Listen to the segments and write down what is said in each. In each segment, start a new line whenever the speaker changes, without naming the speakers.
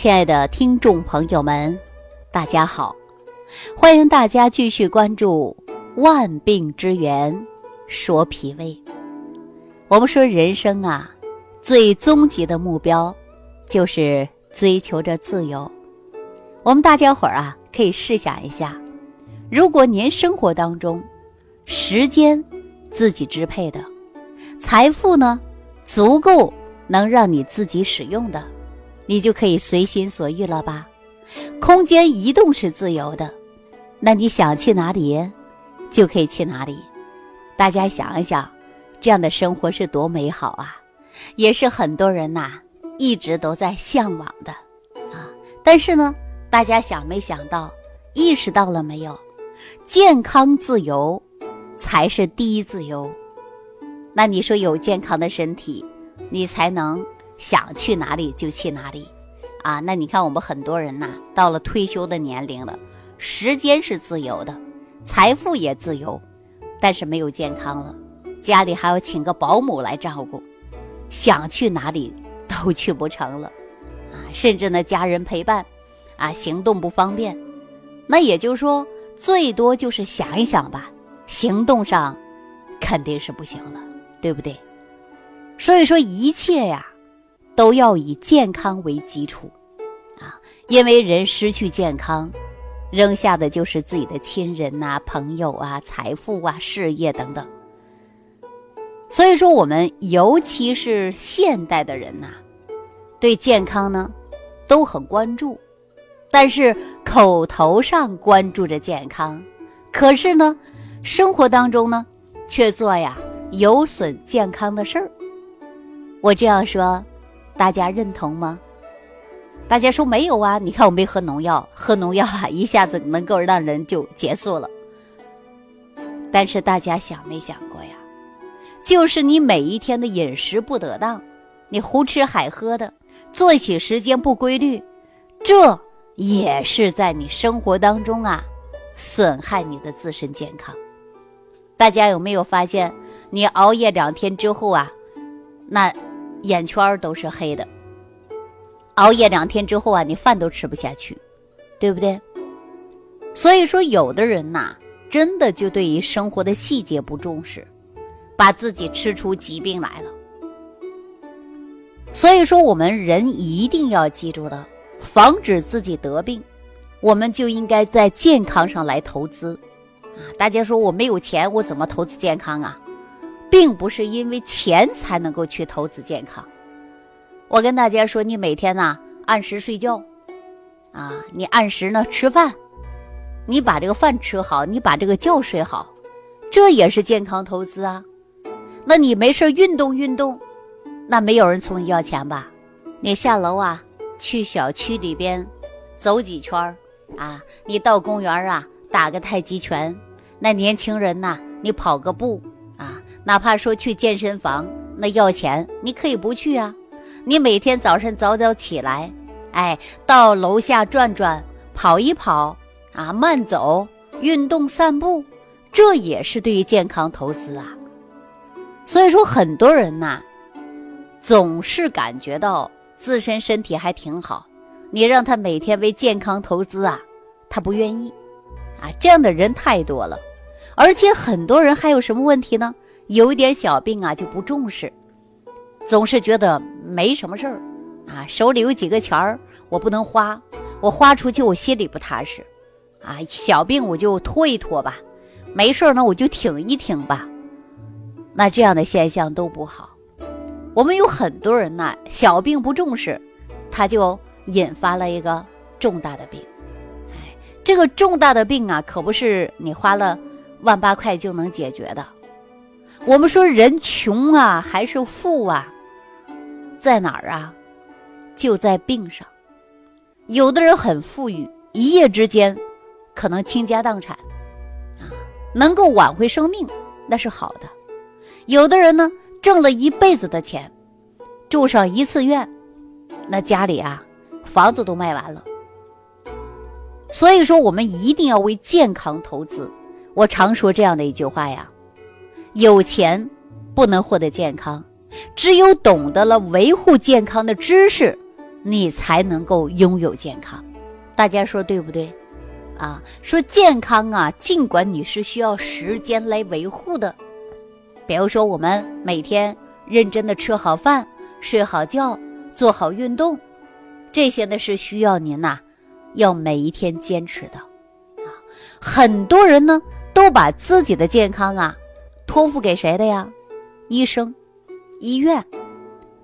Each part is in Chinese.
亲爱的听众朋友们，大家好！欢迎大家继续关注《万病之源说脾胃》。我们说人生啊，最终极的目标就是追求着自由。我们大家伙儿啊，可以试想一下，如果您生活当中时间自己支配的，财富呢足够能让你自己使用的。你就可以随心所欲了吧？空间移动是自由的，那你想去哪里，就可以去哪里。大家想一想，这样的生活是多美好啊！也是很多人呐一直都在向往的啊。但是呢，大家想没想到，意识到了没有？健康自由才是第一自由。那你说有健康的身体，你才能。想去哪里就去哪里，啊，那你看我们很多人呐，到了退休的年龄了，时间是自由的，财富也自由，但是没有健康了，家里还要请个保姆来照顾，想去哪里都去不成了，啊，甚至呢家人陪伴，啊，行动不方便，那也就是说，最多就是想一想吧，行动上肯定是不行了，对不对？所以说一切呀。都要以健康为基础，啊，因为人失去健康，扔下的就是自己的亲人呐、朋友啊、财富啊、事业等等。所以说，我们尤其是现代的人呐，对健康呢都很关注，但是口头上关注着健康，可是呢，生活当中呢却做呀有损健康的事儿。我这样说。大家认同吗？大家说没有啊？你看我没喝农药，喝农药啊，一下子能够让人就结束了。但是大家想没想过呀？就是你每一天的饮食不得当，你胡吃海喝的，作息时间不规律，这也是在你生活当中啊，损害你的自身健康。大家有没有发现，你熬夜两天之后啊，那？眼圈都是黑的，熬夜两天之后啊，你饭都吃不下去，对不对？所以说，有的人呐，真的就对于生活的细节不重视，把自己吃出疾病来了。所以说，我们人一定要记住了，防止自己得病，我们就应该在健康上来投资啊！大家说我没有钱，我怎么投资健康啊？并不是因为钱才能够去投资健康。我跟大家说，你每天呢按时睡觉，啊，你按时呢吃饭，你把这个饭吃好，你把这个觉睡好，这也是健康投资啊。那你没事运动运动，那没有人从你要钱吧？你下楼啊，去小区里边走几圈儿啊，你到公园啊打个太极拳，那年轻人呐，你跑个步。哪怕说去健身房，那要钱，你可以不去啊。你每天早晨早早起来，哎，到楼下转转，跑一跑，啊，慢走，运动散步，这也是对于健康投资啊。所以说，很多人呐，总是感觉到自身身体还挺好，你让他每天为健康投资啊，他不愿意，啊，这样的人太多了，而且很多人还有什么问题呢？有一点小病啊就不重视，总是觉得没什么事儿，啊，手里有几个钱儿我不能花，我花出去我心里不踏实，啊，小病我就拖一拖吧，没事儿呢我就挺一挺吧，那这样的现象都不好。我们有很多人呐，小病不重视，他就引发了一个重大的病，哎，这个重大的病啊，可不是你花了万八块就能解决的。我们说人穷啊还是富啊，在哪儿啊？就在病上。有的人很富裕，一夜之间可能倾家荡产，啊，能够挽回生命那是好的。有的人呢，挣了一辈子的钱，住上一次院，那家里啊，房子都卖完了。所以说，我们一定要为健康投资。我常说这样的一句话呀。有钱不能获得健康，只有懂得了维护健康的知识，你才能够拥有健康。大家说对不对？啊，说健康啊，尽管你是需要时间来维护的，比如说我们每天认真的吃好饭、睡好觉、做好运动，这些呢是需要您呐，要每一天坚持的。啊，很多人呢都把自己的健康啊托付给谁的呀？医生、医院，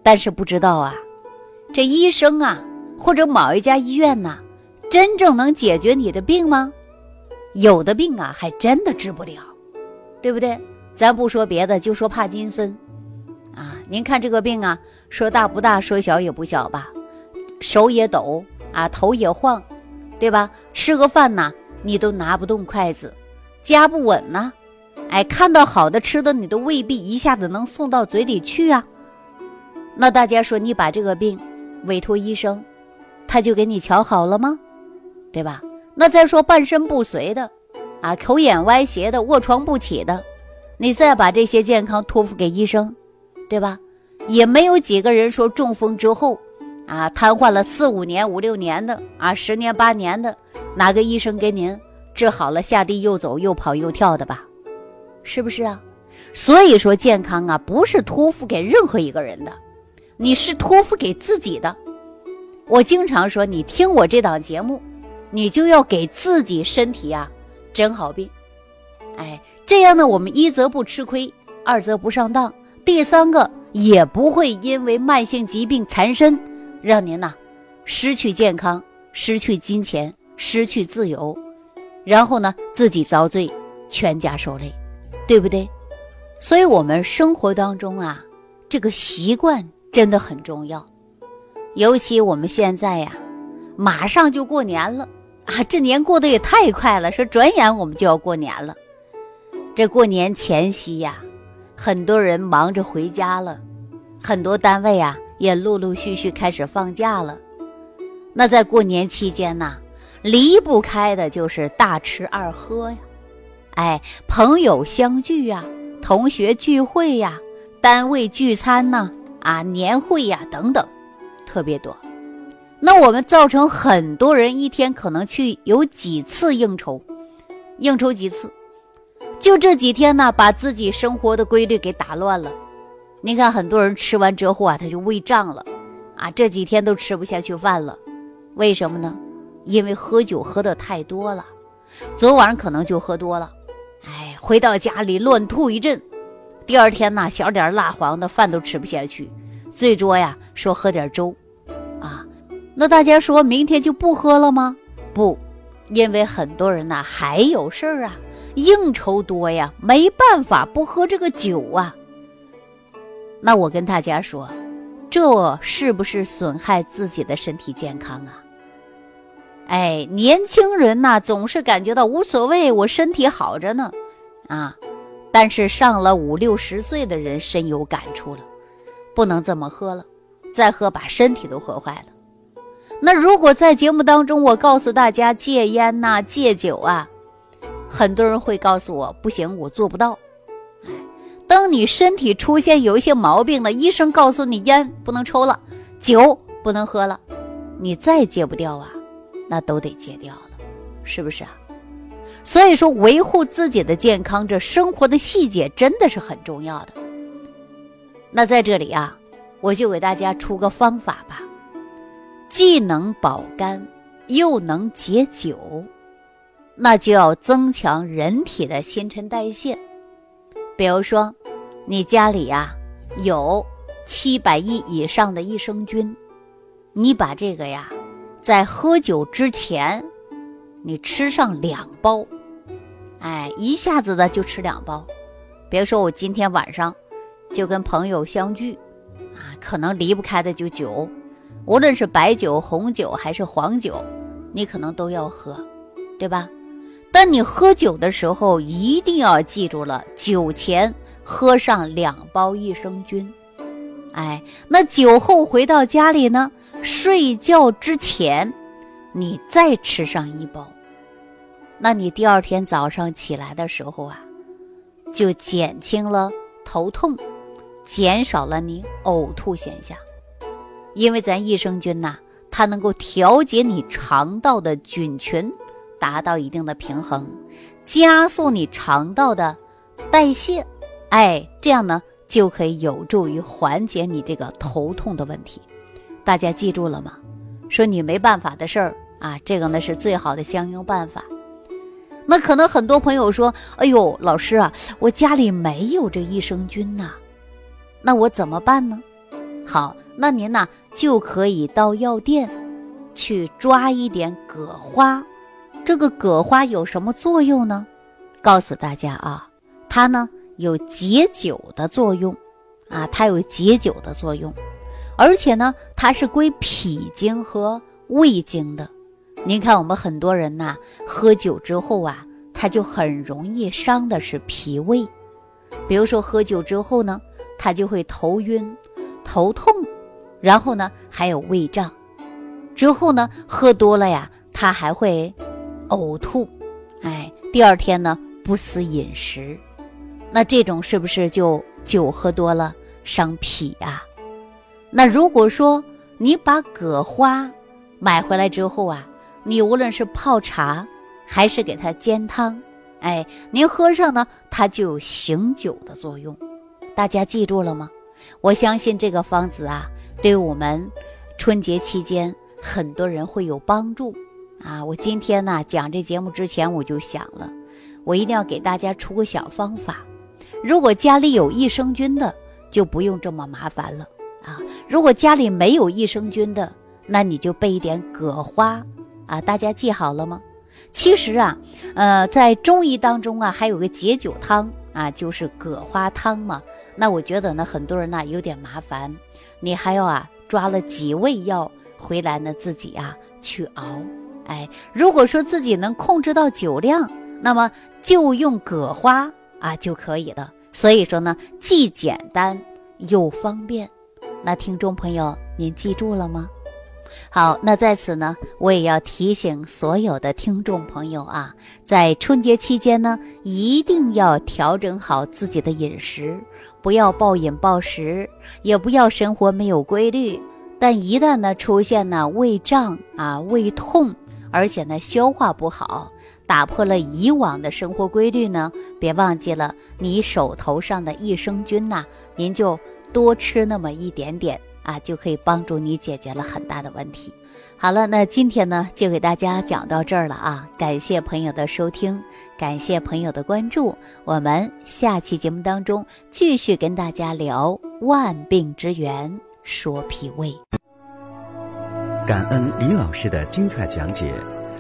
但是不知道啊，这医生啊或者某一家医院呢。真正能解决你的病吗？有的病啊，还真的治不了，对不对？咱不说别的，就说帕金森啊，您看这个病啊，说大不大，说小也不小吧，手也抖啊，头也晃，对吧？吃个饭呐，你都拿不动筷子，夹不稳呐，哎，看到好的吃的，你都未必一下子能送到嘴里去啊。那大家说，你把这个病委托医生，他就给你瞧好了吗？对吧？那再说半身不遂的，啊，口眼歪斜的，卧床不起的，你再把这些健康托付给医生，对吧？也没有几个人说中风之后，啊，瘫痪了四五年、五六年的，啊，十年八年的，哪个医生给您治好了，下地又走又跑又跳的吧？是不是啊？所以说健康啊，不是托付给任何一个人的，你是托付给自己的。我经常说，你听我这档节目。你就要给自己身体呀诊好病，哎，这样呢，我们一则不吃亏，二则不上当，第三个也不会因为慢性疾病缠身，让您呐失去健康、失去金钱、失去自由，然后呢自己遭罪，全家受累，对不对？所以，我们生活当中啊，这个习惯真的很重要，尤其我们现在呀，马上就过年了。啊，这年过得也太快了！说转眼我们就要过年了。这过年前夕呀，很多人忙着回家了，很多单位啊也陆陆续续开始放假了。那在过年期间呢，离不开的就是大吃二喝呀，哎，朋友相聚呀，同学聚会呀，单位聚餐呐，啊，年会呀等等，特别多。那我们造成很多人一天可能去有几次应酬，应酬几次，就这几天呢，把自己生活的规律给打乱了。你看，很多人吃完之后啊，他就胃胀了，啊，这几天都吃不下去饭了。为什么呢？因为喝酒喝的太多了，昨晚可能就喝多了，回到家里乱吐一阵，第二天呢，小点蜡黄的饭都吃不下去，最多呀，说喝点粥。啊那大家说明天就不喝了吗？不，因为很多人呐还有事儿啊，应酬多呀，没办法不喝这个酒啊。那我跟大家说，这是不是损害自己的身体健康啊？哎，年轻人呐总是感觉到无所谓，我身体好着呢，啊，但是上了五六十岁的人深有感触了，不能这么喝了，再喝把身体都喝坏了。那如果在节目当中，我告诉大家戒烟呐、戒酒啊，很多人会告诉我不行，我做不到。当你身体出现有一些毛病了，医生告诉你烟不能抽了，酒不能喝了，你再戒不掉啊，那都得戒掉了，是不是啊？所以说，维护自己的健康，这生活的细节真的是很重要的。那在这里啊，我就给大家出个方法吧。既能保肝，又能解酒，那就要增强人体的新陈代谢。比如说，你家里呀有七百亿以上的益生菌，你把这个呀，在喝酒之前，你吃上两包，哎，一下子的就吃两包。比如说，我今天晚上就跟朋友相聚，啊，可能离不开的就酒。无论是白酒、红酒还是黄酒，你可能都要喝，对吧？但你喝酒的时候一定要记住了，酒前喝上两包益生菌。哎，那酒后回到家里呢，睡觉之前你再吃上一包，那你第二天早上起来的时候啊，就减轻了头痛，减少了你呕吐现象。因为咱益生菌呐，它能够调节你肠道的菌群，达到一定的平衡，加速你肠道的代谢，哎，这样呢就可以有助于缓解你这个头痛的问题。大家记住了吗？说你没办法的事儿啊，这个呢是最好的相应办法。那可能很多朋友说：“哎呦，老师啊，我家里没有这益生菌呐，那我怎么办呢？”好，那您呢就可以到药店去抓一点葛花。这个葛花有什么作用呢？告诉大家啊，它呢有解酒的作用啊，它有解酒的作用，而且呢它是归脾经和胃经的。您看，我们很多人呐，喝酒之后啊，他就很容易伤的是脾胃。比如说，喝酒之后呢，他就会头晕、头痛，然后呢还有胃胀。之后呢，喝多了呀，他还会呕吐，哎，第二天呢不思饮食。那这种是不是就酒喝多了伤脾啊？那如果说你把葛花买回来之后啊，你无论是泡茶，还是给它煎汤，哎，您喝上呢，它就有醒酒的作用。大家记住了吗？我相信这个方子啊，对我们春节期间很多人会有帮助啊。我今天呢讲这节目之前，我就想了，我一定要给大家出个小方法。如果家里有益生菌的，就不用这么麻烦了啊。如果家里没有益生菌的，那你就备一点葛花。啊，大家记好了吗？其实啊，呃，在中医当中啊，还有个解酒汤啊，就是葛花汤嘛。那我觉得呢，很多人呢有点麻烦，你还要啊抓了几味药回来呢，自己啊去熬。哎，如果说自己能控制到酒量，那么就用葛花啊就可以了。所以说呢，既简单又方便。那听众朋友，您记住了吗？好，那在此呢，我也要提醒所有的听众朋友啊，在春节期间呢，一定要调整好自己的饮食，不要暴饮暴食，也不要生活没有规律。但一旦呢出现呢胃胀啊、胃痛，而且呢消化不好，打破了以往的生活规律呢，别忘记了你手头上的益生菌呐，您就多吃那么一点点。啊，就可以帮助你解决了很大的问题。好了，那今天呢，就给大家讲到这儿了啊！感谢朋友的收听，感谢朋友的关注。我们下期节目当中继续跟大家聊万病之源，说脾胃。
感恩李老师的精彩讲解。